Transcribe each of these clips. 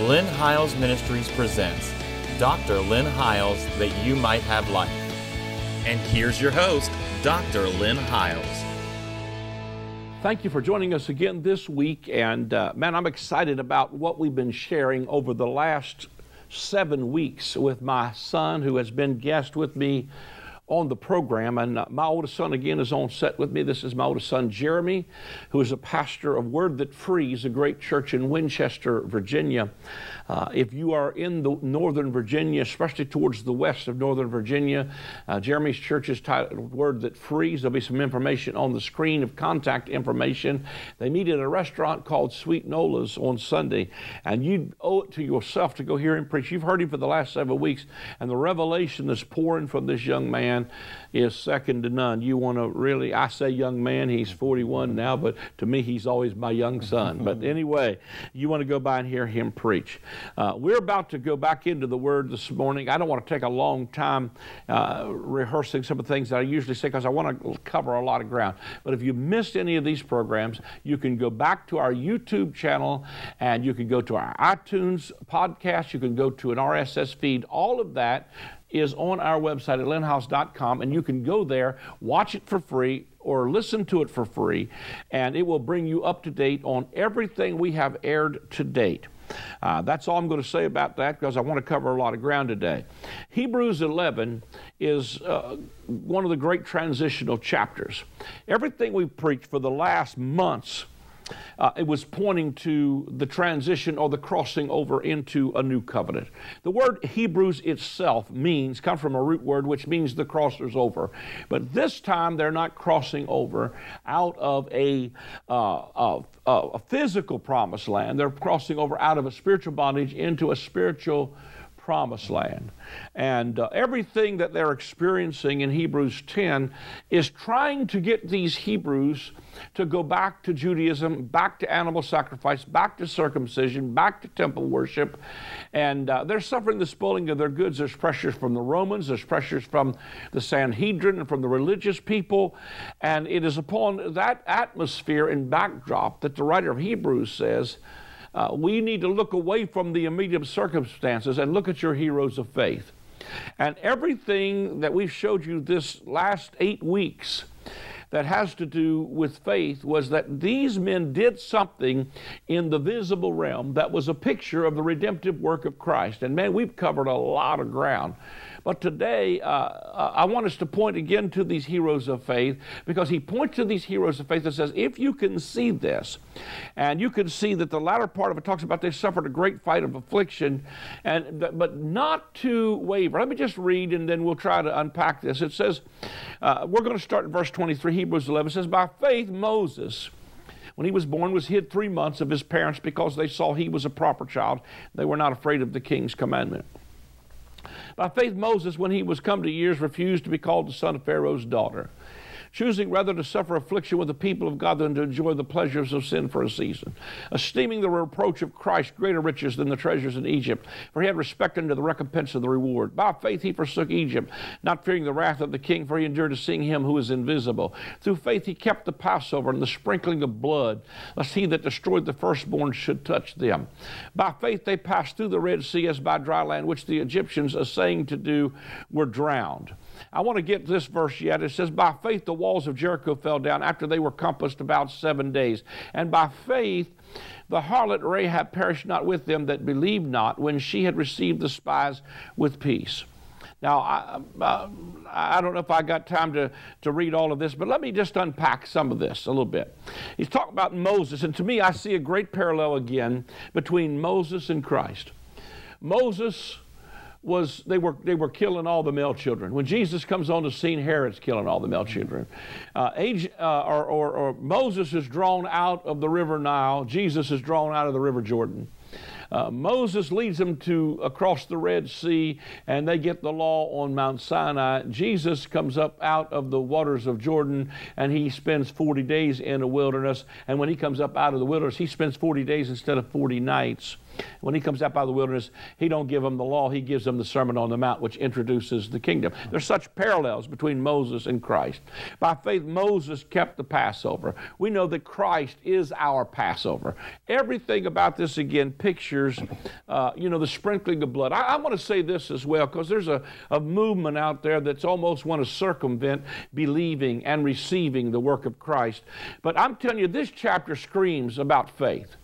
Lynn Hiles Ministries presents Dr. Lynn Hiles That You Might Have Life. And here's your host, Dr. Lynn Hiles. Thank you for joining us again this week. And uh, man, I'm excited about what we've been sharing over the last seven weeks with my son, who has been guest with me on the program. And uh, my oldest son, again, is on set with me. This is my oldest son, Jeremy, who is a pastor of Word That Frees, a great church in Winchester, Virginia. Uh, if you are in the Northern Virginia, especially towards the west of Northern Virginia, uh, Jeremy's church is titled Word That Frees. There'll be some information on the screen of contact information. They meet at a restaurant called Sweet Nola's on Sunday, and you owe it to yourself to go hear him preach. You've heard him for the last several weeks, and the revelation that's pouring from this young man is second to none. You want to really, I say young man, he's 41 now, but to me, he's always my young son. but anyway, you want to go by and hear him preach. Uh, we're about to go back into the Word this morning. I don't want to take a long time uh, rehearsing some of the things that I usually say because I want to cover a lot of ground. But if you missed any of these programs, you can go back to our YouTube channel and you can go to our iTunes podcast. You can go to an RSS feed. All of that is on our website at lynnhiles.com, and you can go there, watch it for free, or listen to it for free, and it will bring you up to date on everything we have aired to date. Uh, that's all I'm going to say about that because I want to cover a lot of ground today. Hebrews 11 is uh, one of the great transitional chapters. Everything we've preached for the last months uh, it was pointing to the transition or the crossing over into a new covenant. The word Hebrews itself means, come from a root word which means the crossers over. But this time they're not crossing over out of a, uh, a physical promised land. They're crossing over out of a spiritual bondage into a spiritual promised land. And uh, everything that they're experiencing in Hebrews 10 is trying to get these Hebrews to go back to Judaism, back to animal sacrifice, back to circumcision, back to temple worship. And uh, they're suffering the spoiling of their goods. There's pressures from the Romans, there's pressures from the Sanhedrin and from the religious people. And it is upon that atmosphere and backdrop that the writer of Hebrews says, uh, we need to look away from the immediate circumstances and look at your heroes of faith. And everything that we've showed you this last eight weeks that has to do with faith was that these men did something in the visible realm that was a picture of the redemptive work of Christ. And man, we've covered a lot of ground. But today, uh, uh, I want us to point again to these heroes of faith because he points to these heroes of faith and says, if you can see this, and you can see that the latter part of it talks about they suffered a great fight of affliction, and but not to waver. Let me just read and then we'll try to unpack this. It says, uh, we're going to start in verse 23, Hebrews 11 says, By faith, Moses when he was born was hid three months of his parents because they saw he was a proper child they were not afraid of the king's commandment by faith, Moses, when he was come to years, refused to be called the son of Pharaoh's daughter choosing rather to suffer affliction with the people of God than to enjoy the pleasures of sin for a season, esteeming the reproach of Christ greater riches than the treasures in Egypt, for he had respect unto the recompense of the reward. By faith he forsook Egypt, not fearing the wrath of the king, for he endured to see him who is invisible. Through faith he kept the Passover and the sprinkling of blood, lest he that destroyed the firstborn should touch them. By faith they passed through the Red Sea as by dry land, which the Egyptians, essaying to do, were drowned. I want to get this verse yet. It says, By faith the walls of Jericho fell down after they were compassed about seven days. And by faith the harlot Rahab perished not with them that believed not when she had received the spies with peace. Now, I, I, don't know if I got time to, to read all of this, but let me just unpack some of this a little bit. He's talking about Moses, and to me, I see a great parallel again between Moses and Christ. Moses was they were they were killing all the male children. When Jesus comes on the scene, Herod's killing all the male children. Uh, age, uh, or, or, or, Moses is drawn out of the river Nile. Jesus is drawn out of the river Jordan. Uh, Moses leads them to across the Red Sea, and they get the law on Mount Sinai. Jesus comes up out of the waters of Jordan, and he spends 40 days in the wilderness. And when he comes up out of the wilderness, he spends 40 days instead of 40 nights. When he comes out by the wilderness, he don't give them the law, he gives them the Sermon on the Mount, which introduces the kingdom. There's such parallels between Moses and Christ. By faith, Moses kept the Passover. We know that Christ is our Passover. Everything about this, again, pictures, uh, you know, the sprinkling of blood. I, I want to say this as well, because there's a, a movement out there that's almost want to circumvent believing and receiving the work of Christ. But I'm telling you, this chapter screams about faith.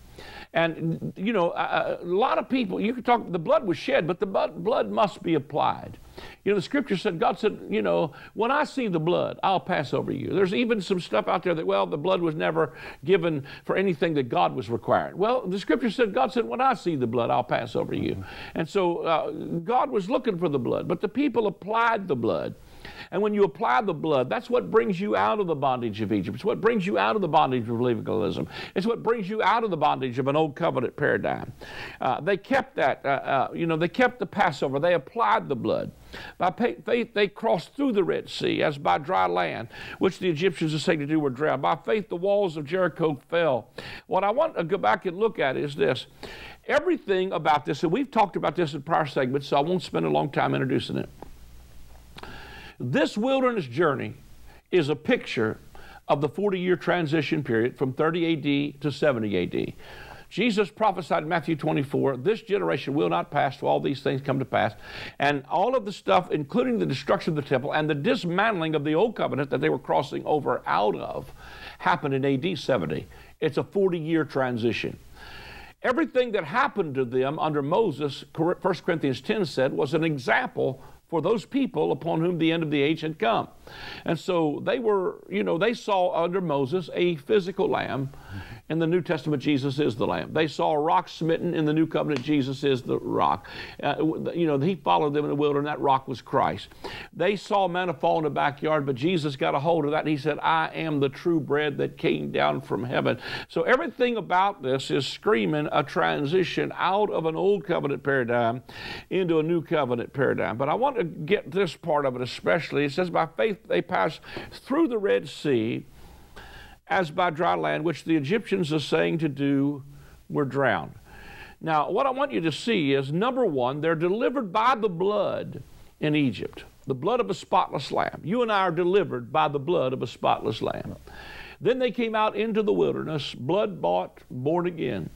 And, you know, a, a, lot of people, you can talk, the blood was shed, but the blood, blood must be applied. You know, the scripture said, God said, you know, when I see the blood, I'll pass over you. There's even some stuff out there that, well, the blood was never given for anything that God was requiring. Well, the scripture said, God said, when I see the blood, I'll pass over you. And so uh, God was looking for the blood, but the people applied the blood. And when you apply the blood, that's what brings you out of the bondage of Egypt. It's what brings you out of the bondage of legalism. It's what brings you out of the bondage of an old covenant paradigm. Uh, they kept that, uh, uh, you know, they kept the Passover. They applied the blood. By faith, they crossed through the Red Sea as by dry land, which the Egyptians are saying to do were drowned. By faith, the walls of Jericho fell. What I want to go back and look at is this. Everything about this, and we've talked about this in prior segments, so I won't spend a long time introducing it. This wilderness journey is a picture of the 40 year transition period from 30 AD to 70 AD. Jesus prophesied in Matthew 24, this generation will not pass till all these things come to pass. And all of the stuff, including the destruction of the temple and the dismantling of the old covenant that they were crossing over out of, happened in AD 70. It's a 40 year transition. Everything that happened to them under Moses, 1 Corinthians 10 said, was an example for those people upon whom the end of the age had come. And so they were, you know, they saw under Moses a physical lamb in the New Testament, Jesus is the Lamb. They saw a rock smitten in the New Covenant, Jesus is the rock. Uh, you know, he followed them in the wilderness, that rock was Christ. They saw manna fall in the backyard, but Jesus got a hold of that and he said, I am the true bread that came down from heaven. So everything about this is screaming a transition out of an old covenant paradigm into a new covenant paradigm. But I want to get this part of it especially. It says, By faith they passed through the Red Sea as by dry land, which the Egyptians are saying to do were drowned. Now, what I want you to see is number one, they're delivered by the blood in Egypt, the blood of a spotless lamb. You and I are delivered by the blood of a spotless lamb. Then they came out into the wilderness, blood bought, born again.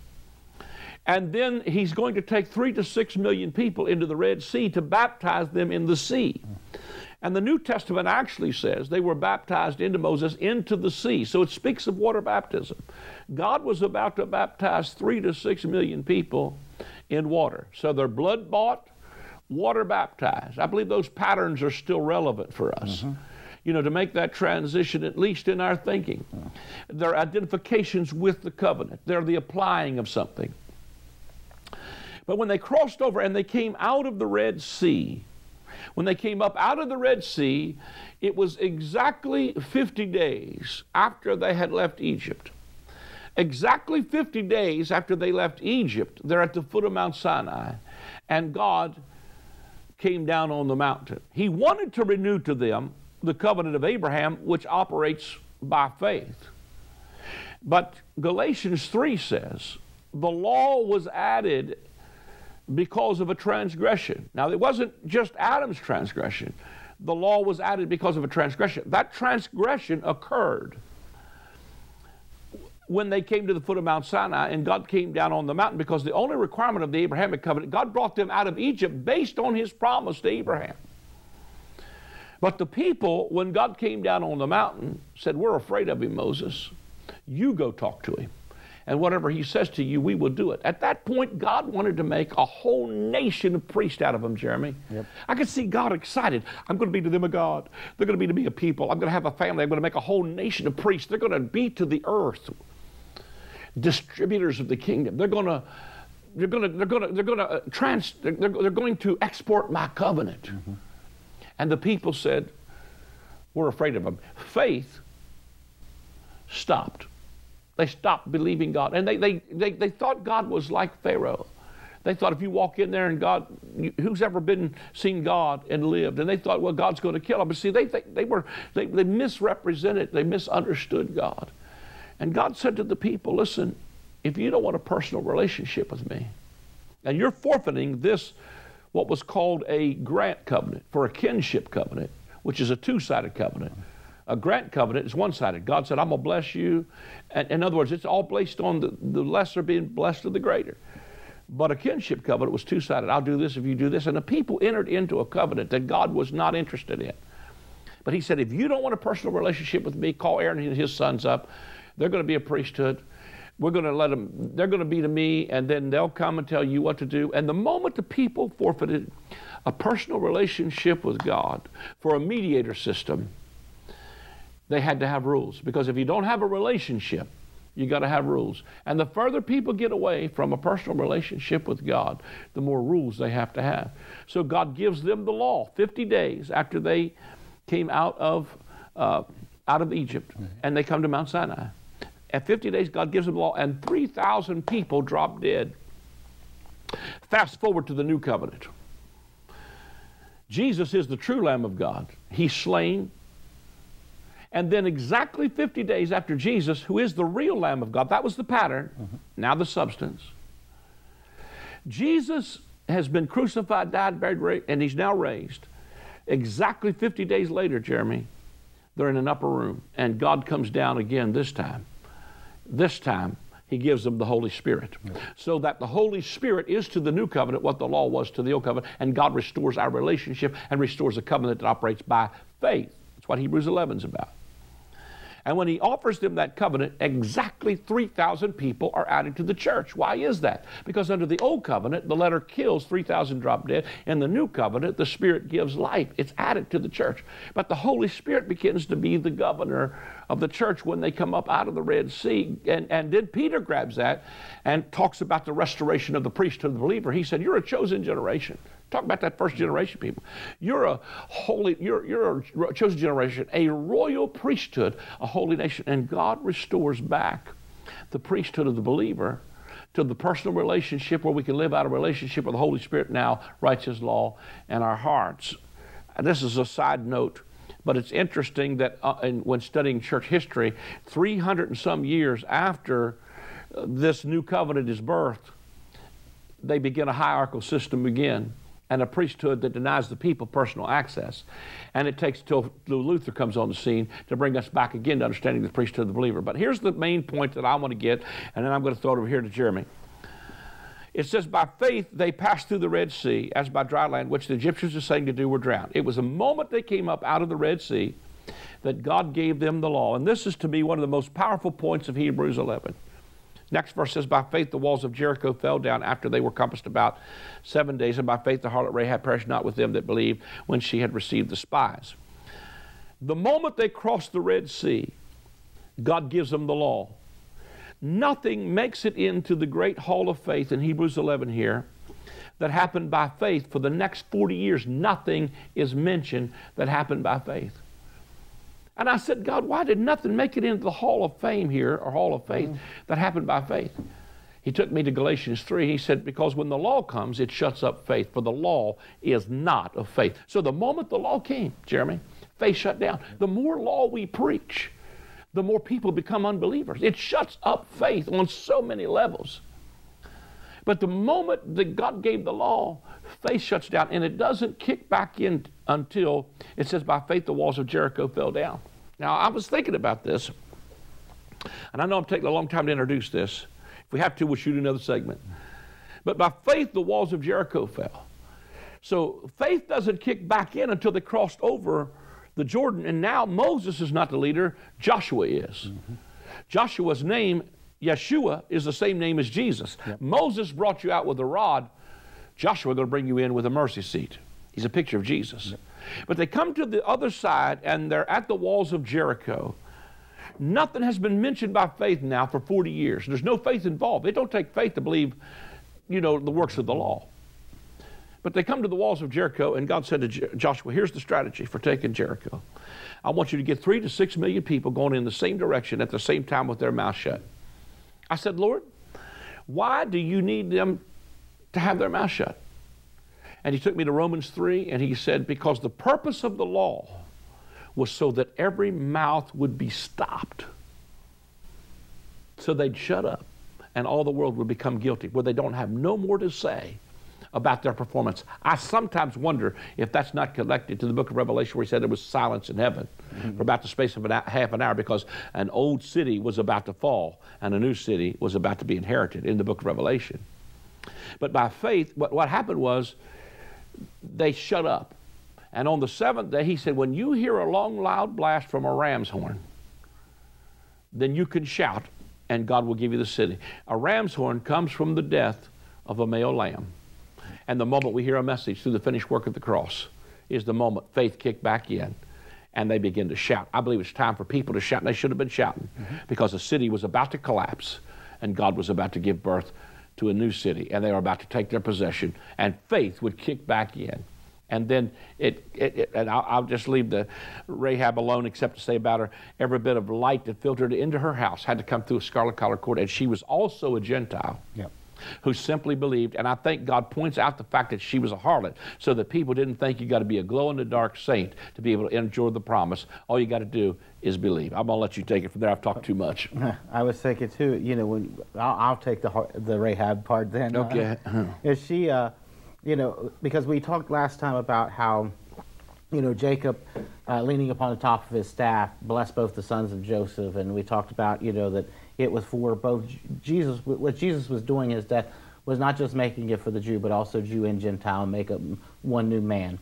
And then he's going to take three to six million people into the Red Sea to baptize them in the sea. And the New Testament actually says they were baptized into Moses into the sea. So it speaks of water baptism. God was about to baptize three to six million people in water. So they're blood bought, water baptized. I believe those patterns are still relevant for us. Mm-hmm. You know, to make that transition, at least in our thinking. Mm. They're identifications with the covenant, they're the applying of something. But when they crossed over and they came out of the Red Sea, when they came up out of the Red Sea, it was exactly 50 days after they had left Egypt. Exactly 50 days after they left Egypt, they're at the foot of Mount Sinai, and God came down on the mountain. He wanted to renew to them the covenant of Abraham, which operates by faith. But Galatians 3 says the law was added because of a transgression. Now, it wasn't just Adam's transgression. The law was added because of a transgression. That transgression occurred when they came to the foot of Mount Sinai and God came down on the mountain because the only requirement of the Abrahamic covenant, God brought them out of Egypt based on his promise to Abraham. But the people, when God came down on the mountain, said, We're afraid of him, Moses. You go talk to him and whatever he says to you, we will do it. At that point, God wanted to make a whole nation of priests out of them, Jeremy. Yep. I could see God excited. I'm going to be to them a God. They're going to be to me a people. I'm going to have a family. I'm going to make a whole nation of priests. They're going to be to the earth distributors of the kingdom. They're going to they're going to they're going to they're going to uh, trans they're, they're going to export my covenant. Mm-hmm. And the people said, "We're afraid of them." Faith stopped. They stopped believing God. And they, they, they, they thought God was like Pharaoh. They thought if you walk in there and God, who's ever been seen God and lived? And they thought, well, God's going to kill them. But see, they, they, they were, they, they misrepresented, they misunderstood God. And God said to the people, listen, if you don't want a personal relationship with me, And you're forfeiting this, what was called a grant covenant for a kinship covenant, which is a two sided covenant. A grant covenant is one sided. God said, I'm going to bless you. And in other words, it's all based on the, the lesser being blessed of the greater. But a kinship covenant was two sided. I'll do this if you do this. And the people entered into a covenant that God was not interested in. But he said, if you don't want a personal relationship with me, call Aaron and his sons up. They're going to be a priesthood. We're going to let them, they're going to be to me, and then they'll come and tell you what to do. And the moment the people forfeited a personal relationship with God for a mediator system, they had to have rules. Because if you don't have a relationship, you got to have rules. And the further people get away from a personal relationship with God, the more rules they have to have. So God gives them the law 50 days after they came out of, uh, out of Egypt and they come to Mount Sinai. At 50 days, God gives them the law, and 3,000 people drop dead. Fast forward to the new covenant. Jesus is the true Lamb of God. He's slain. And then, exactly 50 days after Jesus, who is the real Lamb of God, that was the pattern, mm-hmm. now the substance. Jesus has been crucified, died, buried, and he's now raised. Exactly 50 days later, Jeremy, they're in an upper room, and God comes down again this time. This time, he gives them the Holy Spirit. So that the Holy Spirit is to the new covenant what the law was to the old covenant, and God restores our relationship and restores a covenant that operates by faith. That's what Hebrews 11 is about. And when he offers them that covenant, exactly 3,000 people are added to the church. Why is that? Because under the old covenant, the letter kills, 3,000 drop dead. In the new covenant, the Spirit gives life. It's added to the church. But the Holy Spirit begins to be the governor of the church when they come up out of the Red Sea. And, and then Peter grabs that and talks about the restoration of the priesthood of the believer. He said, You're a chosen generation. Talk about that first generation people. You're a holy, you're, you're a chosen generation, a royal priesthood, a holy nation. And God restores back the priesthood of the believer to the personal relationship where we can live out a relationship with the Holy Spirit now, His law in our hearts. And this is a side note, but it's interesting that uh, in, when studying church history, 300 and some years after uh, this new covenant is birthed, they begin a hierarchical system again and a priesthood that denies the people personal access. And it takes till Luther comes on the scene to bring us back again to understanding the priesthood of the believer. But here's the main point that I want to get, and then I'm going to throw it over here to Jeremy. It says, By faith they passed through the Red Sea as by dry land, which the Egyptians were saying to do were drowned. It was a moment they came up out of the Red Sea that God gave them the law. And this is to me one of the most powerful points of Hebrews 11. Next verse says, By faith the walls of Jericho fell down after they were compassed about seven days, and by faith the harlot Rahab perished not with them that believed when she had received the spies. The moment they crossed the Red Sea, God gives them the law. Nothing makes it into the great hall of faith in Hebrews 11 here that happened by faith. For the next 40 years, nothing is mentioned that happened by faith. And I said, God, why did nothing make it into the Hall of Fame here, or Hall of Faith, mm-hmm. that happened by faith? He took me to Galatians 3. He said, Because when the law comes, it shuts up faith, for the law is not of faith. So the moment the law came, Jeremy, faith shut down. The more law we preach, the more people become unbelievers. It shuts up faith on so many levels. But the moment that God gave the law, faith shuts down and it doesn't kick back in until it says, by faith the walls of Jericho fell down. Now, I was thinking about this, and I know I'm taking a long time to introduce this. If we have to, we'll shoot another segment. But by faith, the walls of Jericho fell. So faith doesn't kick back in until they crossed over the Jordan. And now Moses is not the leader, Joshua is. Mm-hmm. Joshua's name, Yeshua, is the same name as Jesus. Yep. Moses brought you out with a rod. Joshua going to bring you in with a mercy seat. He's a picture of Jesus. But they come to the other side and they're at the walls of Jericho. Nothing has been mentioned by faith now for 40 years. There's no faith involved. It don't take faith to believe, you know, the works of the law. But they come to the walls of Jericho, and God said to Joshua, Here's the strategy for taking Jericho. I want you to get three to six million people going in the same direction at the same time with their mouth shut. I said, Lord, why do you need them to have their mouth shut? And he took me to Romans 3 and he said, Because the purpose of the law was so that every mouth would be stopped. So they'd shut up and all the world would become guilty, where they don't have no more to say about their performance. I sometimes wonder if that's not connected to the book of Revelation where he said there was silence in heaven mm-hmm. for about the space of an, half an hour because an old city was about to fall and a new city was about to be inherited in the book of Revelation. But by faith, what, what happened was they shut up. And on the seventh day, he said, When you hear a long, loud blast from a ram's horn, then you can shout, and God will give you the city. A ram's horn comes from the death of a male lamb. And the moment we hear a message through the finished work of the cross is the moment faith kicked back in and they begin to shout. I believe it's time for people to shout, and they should have been shouting mm-hmm. because the city was about to collapse and God was about to give birth to a new city and they were about to take their possession and faith would kick back in. And then it, it, it and I'll, I'll, just leave the Rahab alone, except to say about her, every bit of light that filtered into her house had to come through a scarlet collar cord, and she was also a Gentile. Yep who simply believed. And I think God points out the fact that she was a harlot so that people didn't think you got to be a glow in the dark saint to be able to enjoy the promise. All you got to do is believe. I'm going to let you take it from there. I've talked too much. I was thinking too, you know, when I'll, I'll take the the Rahab part then. Okay. Uh, is she, uh, you know, because we talked last time about how, you know, Jacob uh, leaning upon the top of his staff blessed both the sons of Joseph, and we talked about, you know, that it was for both Jesus. What Jesus was doing is that was not just making it for the Jew, but also Jew and Gentile, and make up one new man.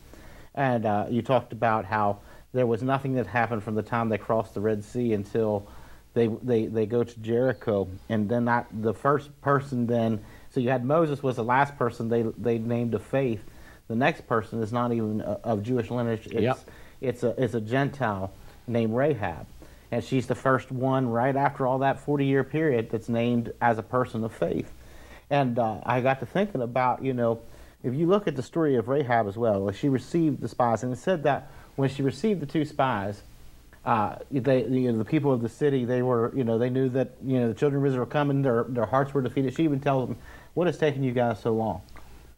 And uh, you talked about how there was nothing that happened from the time they crossed the Red Sea until they they, they go to Jericho, and then that the first person then. So you had Moses was the last person they they named of faith. The next person is not even of Jewish lineage. It's yep. it's a it's a Gentile named Rahab and she's the first one right after all that 40 year period that's named as a person of faith. And uh, I got to thinking about, you know, if you look at the story of Rahab as well, she received the spies, and it said that when she received the two spies, uh, they, you know, the people of the city, they were, you know, they knew that, you know, the children of Israel were coming, their, their hearts were defeated. She even tells them, what has taken you guys so long?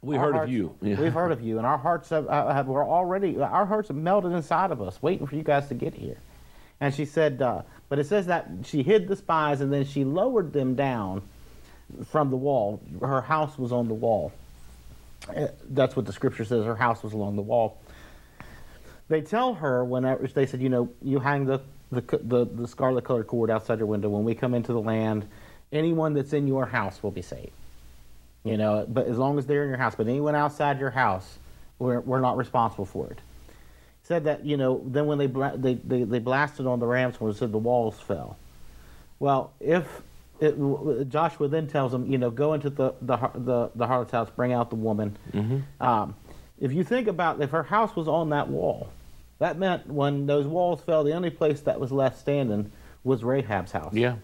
We heard hearts, of you. Yeah. We've heard of you, and our hearts have, have, we're already, our hearts have melted inside of us, waiting for you guys to get here. And she said, uh, but it says that she hid the spies and then she lowered them down from the wall. Her house was on the wall. Uh, that's what the scripture says. Her house was along the wall. They tell her whenever they said, you know, you hang the the, the, the scarlet colored cord outside your window. When we come into the land, anyone that's in your house will be saved. You know, but as long as they're in your house. But anyone outside your house, we're, we're not responsible for it said that you know then when they bla- they, they, they blasted on the ram's when it said the walls fell. Well, if it, Joshua then tells them, you know, go into the the the, the harlot's house, bring out the woman. Mm-hmm. Um, if you think about if her house was on that wall, that meant when those walls fell, the only place that was left standing was Rahab's house. Yeah.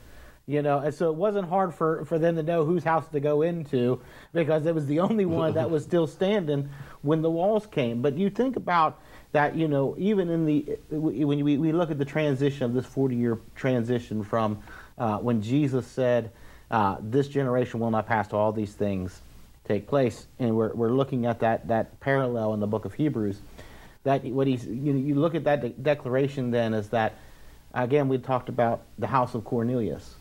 You know, and so it wasn't hard for, for them to know whose house to go into because it was the only one that was still standing when the walls came. But you think about that you know even in the when we, we look at the transition of this 40 year transition from uh, when jesus said uh, this generation will not pass to all these things take place and we're, we're looking at that that parallel in the book of hebrews that what he's you, know, you look at that de- declaration then is that again we talked about the house of cornelius.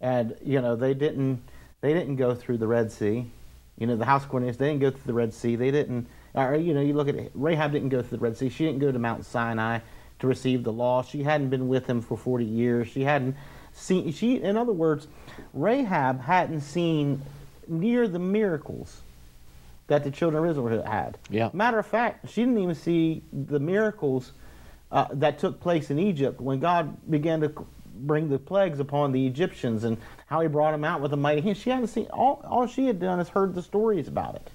And you know they didn't they didn't go through the red sea. You know the house of cornelius they didn't go through the red sea. They didn't or, you know, you look at it, Rahab didn't go to the Red Sea. She didn't go to Mount Sinai to receive the law. She hadn't been with him for 40 years. She hadn't seen, she, in other words, Rahab hadn't seen near the miracles that the children of Israel had. Yeah. Matter of fact, she didn't even see the miracles uh, that took place in Egypt when God began to bring the plagues upon the Egyptians and how he brought them out with a mighty hand. She hadn't seen, all, all she had done is heard the stories about it.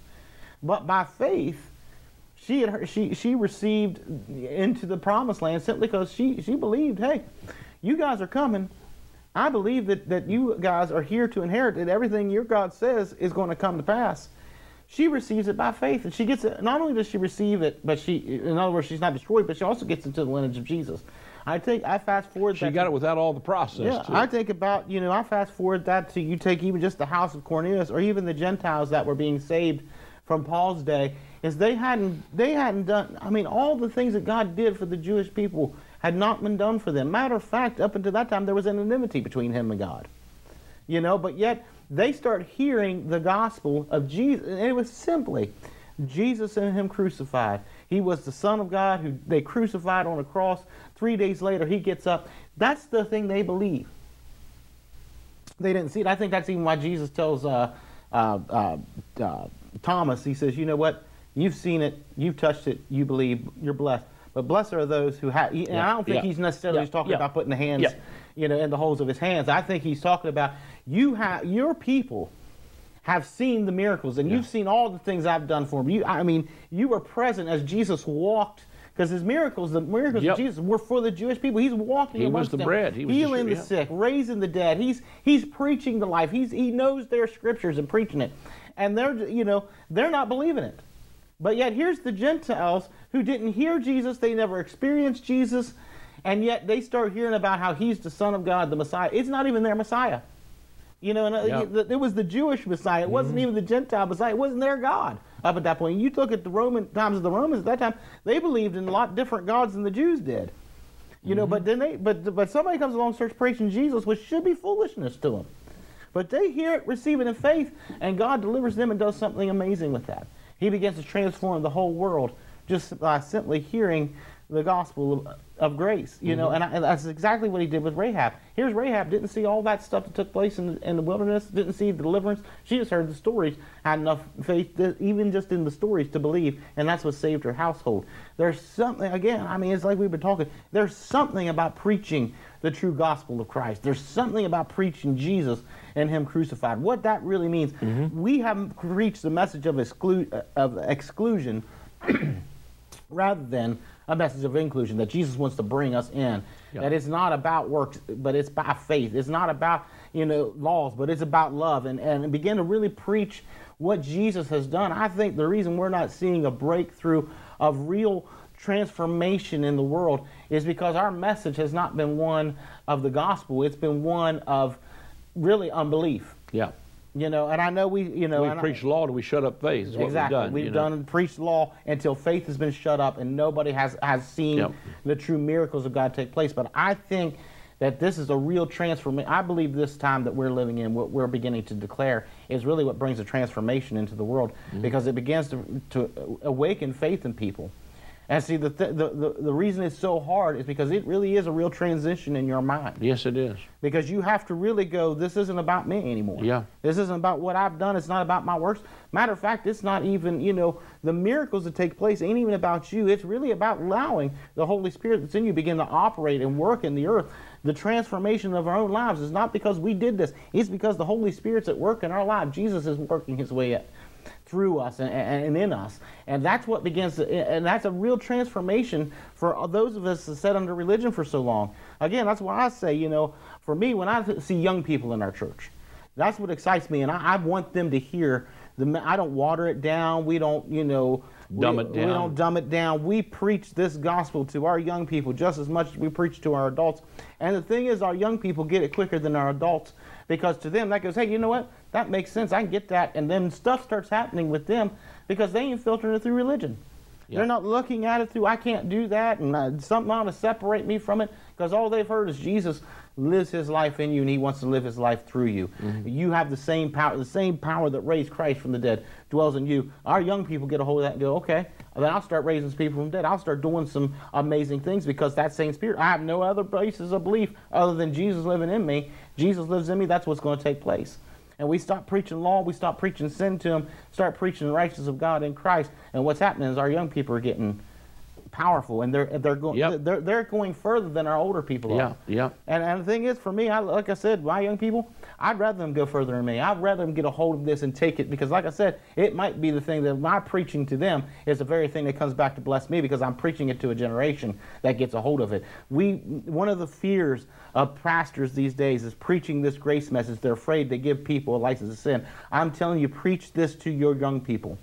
But by faith, she had she she received into the promised land simply because she she believed, hey, you guys are coming. I believe that, that you guys are here to inherit it. Everything your God says is going to come to pass. She receives it by faith, and she gets it. Not only does she receive it, but she, in other words, she's not destroyed, but she also gets into the lineage of Jesus. I take, I fast forward. She got to, it without all the process. Yeah, too. I think about, you know, I fast forward that to you take even just the house of Cornelius, or even the Gentiles that were being saved from Paul's day is they hadn't they hadn't done I mean all the things that God did for the Jewish people had not been done for them. Matter of fact, up until that time there was an enmity between him and God. You know, but yet they start hearing the gospel of Jesus. And it was simply Jesus and Him crucified. He was the Son of God who they crucified on a cross. Three days later, He gets up. That's the thing they believe. They didn't see it. I think that's even why Jesus tells uh, uh, uh, uh Thomas, He says, You know what? You've seen it, you've touched it, you believe, you're blessed. But blessed are those who have. And yeah, I don't think yeah, he's necessarily yeah, talking about putting the hands, you know, in the holes of his hands. I think he's talking about you have your people have seen the miracles, and you've seen all the things I've done for them. You, I mean, you were present as Jesus walked because his miracles, the miracles yep. of Jesus, were for the Jewish people. He's walking he amongst was the them, bread. He was healing the, the sick, raising the dead. He's he's preaching the life. He's he knows their scriptures and preaching it, and they're you know they're not believing it. But yet here's the Gentiles who didn't hear Jesus, they never experienced Jesus, and yet they start hearing about how he's the Son of God, the Messiah. It's not even their Messiah. You know, and uh, yep. it was the Jewish Messiah. It mm-hmm. wasn't even the Gentile Messiah. It wasn't their God up at that point. You look at the Roman times of the Romans at that time; they believed in a lot different gods than the Jews did. You mm-hmm. know, but then they, but but somebody comes along, starts preaching Jesus, which should be foolishness to them. But they hear it, receive it in faith, and God delivers them and does something amazing with that. He begins to transform the whole world just by simply hearing the gospel of, of grace, you mm-hmm. know, and, I, and, that's exactly what he did with Rahab. Here's Rahab, didn't see all that stuff that took place in, in the wilderness, didn't see the deliverance. She just heard the stories, had enough faith, to, even just in the stories, to believe, and that's what saved her household. There's something, again, I mean, it's like we've been talking, there's something about preaching the true gospel of Christ. There's something about preaching Jesus and Him crucified. What that really means, mm-hmm. we haven't preached the message of, exclu- of exclusion rather than a message of inclusion that Jesus wants to bring us in. That it's not about works, but it's by faith. It's not about you know laws, but it's about love, and and begin to really preach what Jesus has done. I think the reason we're not seeing a breakthrough of real transformation in the world is because our message has not been one of the gospel. It's been one of really unbelief. Yeah. You know, and I know we, you know, we preach law till we shut up faith. Is exactly. What we've done. We've done preached law until faith has been shut up, and nobody has has seen yep. the true miracles of God take place. But I think that this is a real transformation. I believe this time that we're living in, what we're beginning to declare, is really what brings a transformation into the world mm-hmm. because it begins to, to awaken faith in people. And see, the, th- the, the, the, reason it's so hard is because it really is a real transition in your mind. Yes, it is. Because you have to really go, this isn't about me anymore. Yeah. This isn't about what I've done. It's not about my works. Matter of fact, it's not even, you know, the miracles that take place ain't even about you. It's really about allowing the Holy Spirit that's in you begin to operate and work in the earth. The transformation of our own lives is not because we did this. It's because the Holy Spirit's at work in our life. Jesus is working his way through us and, and, in us. And that's what begins to, and that's a real transformation for those of us that sat under religion for so long. Again, that's why I say, you know, for me, when I see young people in our church, that's what excites me. And I, I want them to hear the, I don't water it down. We don't, you know, dumb we, it down. We don't dumb it down. We preach this gospel to our young people just as much as we preach to our adults. And the thing is, our young people get it quicker than our adults because to them that goes, hey, you know what? That makes sense. I can get that. And then stuff starts happening with them because they ain't filtering it through religion. Yep. They're not looking at it through, I can't do that, and uh, something ought to separate me from it, because all they've heard is Jesus lives his life in you and he wants to live his life through you. Mm-hmm. You have the same power, the same power that raised Christ from the dead dwells in you. Our young people get a hold of that and go, okay, then I'll start raising people from the dead. I'll start doing some amazing things because that same spirit, I have no other basis of belief other than Jesus living in me. Jesus lives in me, that's what's going to take place. And we stop preaching law, we stop preaching sin to them, start preaching the righteousness of God in Christ. And what's happening is our young people are getting powerful, and they're they're going yep. they're they're going further than our older people are. Yeah, yeah. And and the thing is, for me, I, like I said, my young people, I'd rather them go further than me. I'd rather them get a hold of this and take it because, like I said, it might be the thing that my preaching to them is the very thing that comes back to bless me because I'm preaching it to a generation that gets a hold of it. We one of the fears of pastors these days is preaching this grace message. They're afraid to give people a license to sin. I'm telling you, preach this to your young people.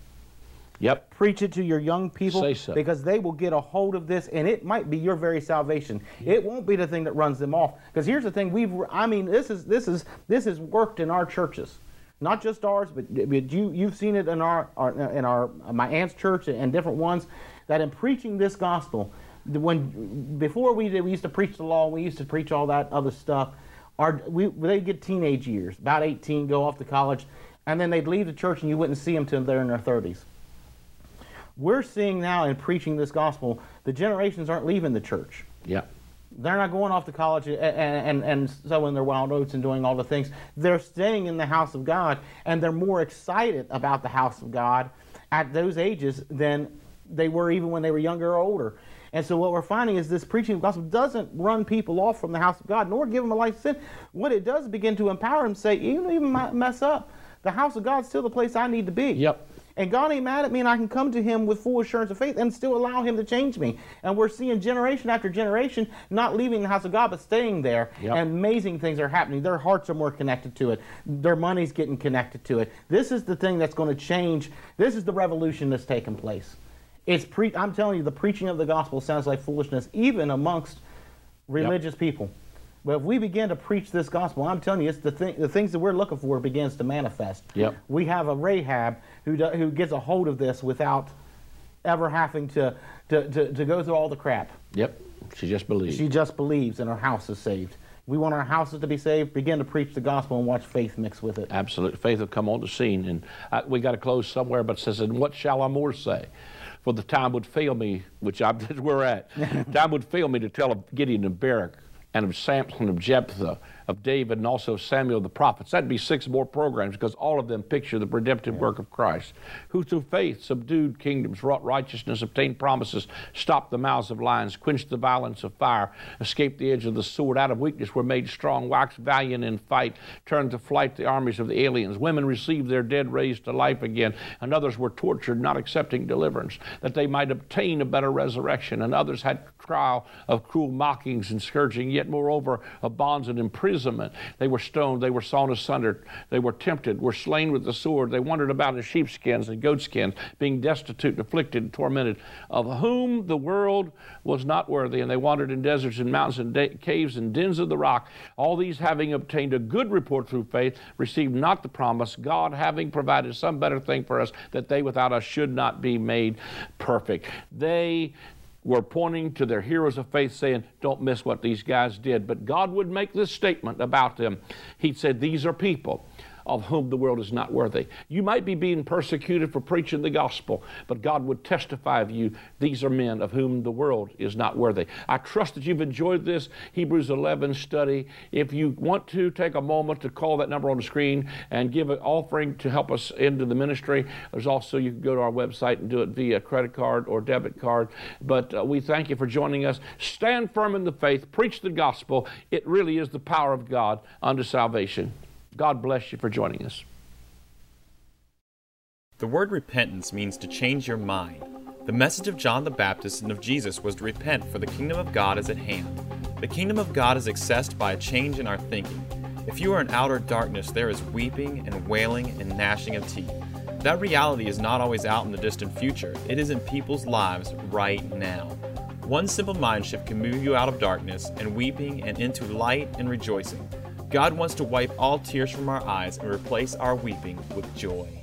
Yep. Preach it to your young people so. because they will get a hold of this and it might be your very salvation. It won't be the thing that runs them off. Because here's the thing, we've I mean, this is this is this has worked in our churches. Not just ours, but, but you you've seen it in our, our in our my aunt's church and different ones that in preaching this gospel, when before we did we used to preach the law, we used to preach all that other stuff are we they get teenage years, about 18, go off to college, and then they'd leave the church and you wouldn't see them till they're in their 30s. We're seeing now in preaching this gospel, the generations aren't leaving the church. Yeah. They're not going off to college and, and, and sowing their wild oats and doing all the things. They're staying in the house of God and they're more excited about the house of God at those ages than they were even when they were younger or older. And so what we're finding is this preaching of the gospel doesn't run people off from the house of God, nor give them a life of sin. What it does is begin to empower them, say, you don't even mess up. The house of God's still the place I need to be. Yep. And God ain't mad at me, and I can come to Him with full assurance of faith and still allow Him to change me. And we're seeing generation after generation not leaving the house of God, but staying there. Yep. And amazing things are happening. Their hearts are more connected to it, their money's getting connected to it. This is the thing that's going to change. This is the revolution that's taking place. It's pre- I'm telling you, the preaching of the gospel sounds like foolishness, even amongst religious yep. people. But if we begin to preach this gospel, I'm telling you, it's the, thing, the things that we're looking for begins to manifest. Yep. We have a Rahab who, do, who gets a hold of this without ever having to, to, to, to go through all the crap. Yep. She just believes. She just believes, and her house is saved. We want our houses to be saved. Begin to preach the gospel and watch faith mix with it. Absolutely, faith will come on the scene, and I, we got to close somewhere. But it says, "And what shall I more say?" For the time would fail me, which I we're at. time would fail me to tell of Gideon and Barak and of Samson, of Jephthah, of David, and also Samuel the prophets. That'd be six more programs because all of them picture the redemptive yeah. work of Christ, who through faith subdued kingdoms, wrought righteousness, obtained promises, stopped the mouths of lions, quenched the violence of fire, escaped the edge of the sword, out of weakness were made strong, waxed valiant in fight, turned to flight the armies of the aliens. Women received their dead raised to life again, and others were tortured, not accepting deliverance, that they might obtain a better resurrection, and others had trial of cruel mockings and scourging, yet moreover of bonds and imprisonment. They were stoned, they were sawn asunder, they were tempted, were slain with the sword, they wandered about in sheepskins and goatskins, being destitute, afflicted, and tormented, of whom the world was not worthy, and they wandered in deserts and mountains and caves and dens of the rock. All these having obtained a good report through faith, received not the promise, God having provided some better thing for us, that they without us should not be made perfect. They were pointing to their heroes of faith, saying, Don't miss what these guys did. But God would make this statement about them. He said, These are people of whom the world is not worthy. You might be being persecuted for preaching the gospel, but God would testify of you, these are men of whom the world is not worthy. I trust that you've enjoyed this Hebrews 11 study. If you want to, take a moment to call that number on the screen and give an offering to help us into the ministry. There's also, you can go to our website and do it via credit card or debit card. But uh, we thank you for joining us. Stand firm in the faith, preach the gospel. It really is the power of God unto salvation. God bless you for joining us. The word repentance means to change your mind. The message of John the Baptist and of Jesus was to repent, for the kingdom of God is at hand. The kingdom of God is accessed by a change in our thinking. If you are in outer darkness, there is weeping and wailing and gnashing of teeth. That reality is not always out in the distant future, it is in people's lives right now. One simple mind shift can move you out of darkness and weeping and into light and rejoicing. God wants to wipe all tears from our eyes and replace our weeping with joy.